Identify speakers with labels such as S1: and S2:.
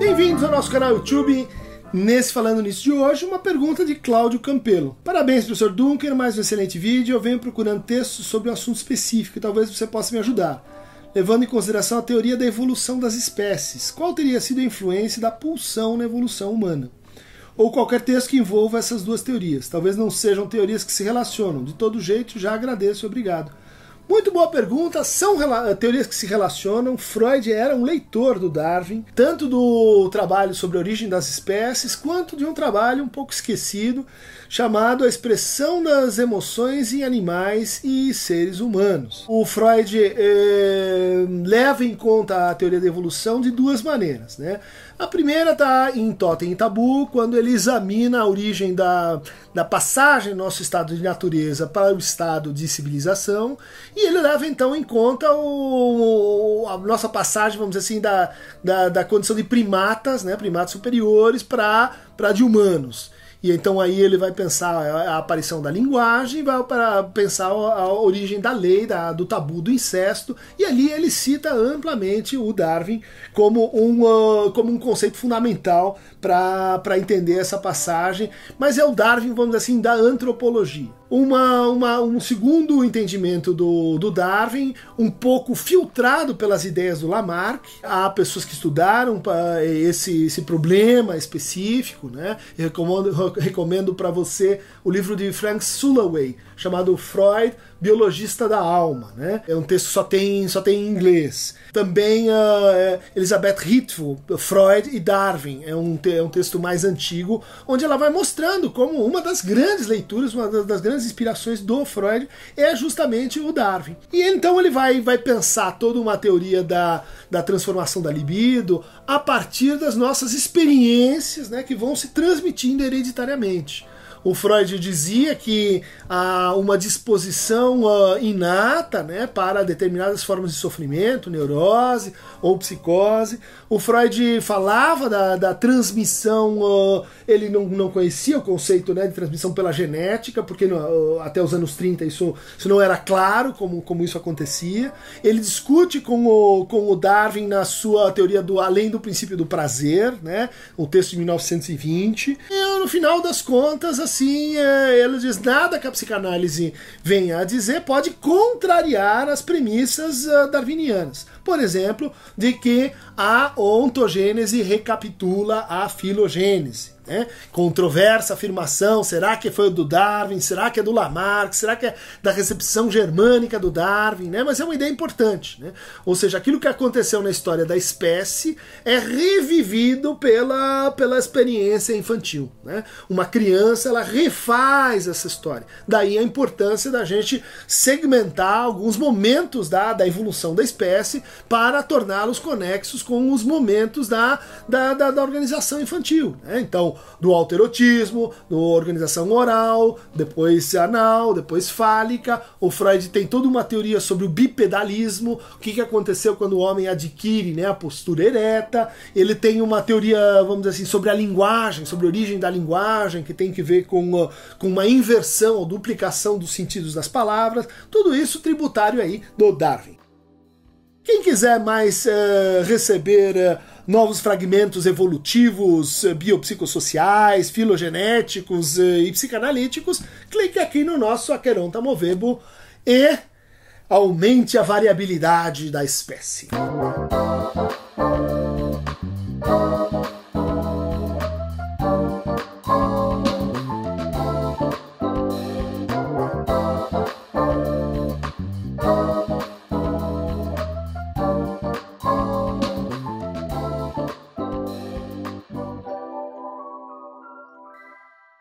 S1: Bem-vindos ao nosso canal YouTube. Nesse Falando Nisso de hoje, uma pergunta de Cláudio Campelo. Parabéns, professor Dunker, mais um excelente vídeo. Eu venho procurando textos sobre um assunto específico e talvez você possa me ajudar. Levando em consideração a teoria da evolução das espécies, qual teria sido a influência da pulsão na evolução humana? Ou qualquer texto que envolva essas duas teorias. Talvez não sejam teorias que se relacionam. De todo jeito, já agradeço e obrigado. Muito boa pergunta. São teorias que se relacionam. Freud era um leitor do Darwin, tanto do trabalho sobre a origem das espécies, quanto de um trabalho um pouco esquecido, chamado A Expressão das Emoções em Animais e Seres Humanos. O Freud eh, leva em conta a teoria da evolução de duas maneiras. Né? A primeira está em Totem e Tabu, quando ele examina a origem da, da passagem do nosso estado de natureza para o estado de civilização, e ele leva então em conta o, a nossa passagem, vamos dizer assim, da, da, da condição de primatas, né, primatas superiores, para de humanos. E então aí ele vai pensar a aparição da linguagem, vai para pensar a origem da lei, da, do tabu do incesto, e ali ele cita amplamente o Darwin como um, uh, como um conceito fundamental para entender essa passagem, mas é o Darwin, vamos dizer assim, da antropologia uma, uma, um segundo entendimento do, do Darwin, um pouco filtrado pelas ideias do Lamarck. Há pessoas que estudaram esse, esse problema específico. Né? Recomendo, recomendo para você o livro de Frank Sulaway, chamado Freud, Biologista da Alma. Né? É um texto que só tem, só tem em inglês. Também uh, Elizabeth Hitful, Freud e Darwin. É um, é um texto mais antigo, onde ela vai mostrando como uma das grandes leituras, uma das grandes inspirações do Freud é justamente o Darwin. E então ele vai, vai pensar toda uma teoria da, da transformação da libido a partir das nossas experiências né, que vão se transmitindo hereditariamente. O Freud dizia que há uma disposição uh, inata né, para determinadas formas de sofrimento, neurose ou psicose. O Freud falava da, da transmissão, uh, ele não, não conhecia o conceito né, de transmissão pela genética, porque até os anos 30 isso, isso não era claro como, como isso acontecia. Ele discute com o, com o Darwin na sua teoria do além do princípio do prazer, né, o texto de 1920. E no final das contas, assim, é, ele diz nada que a psicanálise venha a dizer pode contrariar as premissas uh, darwinianas. Por exemplo, de que a ontogênese recapitula a filogênese. Né? Controversa afirmação: será que foi do Darwin? Será que é do Lamarck? Será que é da recepção germânica do Darwin? Né? Mas é uma ideia importante. Né? Ou seja, aquilo que aconteceu na história da espécie é revivido pela, pela experiência infantil. Né? Uma criança ela refaz essa história. Daí a importância da gente segmentar alguns momentos da, da evolução da espécie para torná-los conexos com os momentos da, da, da, da organização infantil. Né? Então, do alterotismo, da organização oral, depois anal, depois fálica. O Freud tem toda uma teoria sobre o bipedalismo, o que, que aconteceu quando o homem adquire né, a postura ereta. Ele tem uma teoria, vamos dizer assim, sobre a linguagem, sobre a origem da linguagem, que tem que ver com, uh, com uma inversão ou duplicação dos sentidos das palavras. Tudo isso tributário aí do Darwin. Quem quiser mais uh, receber uh, novos fragmentos evolutivos, uh, biopsicossociais, filogenéticos e psicanalíticos, clique aqui no nosso Aqueronta Movebo e aumente a variabilidade da espécie.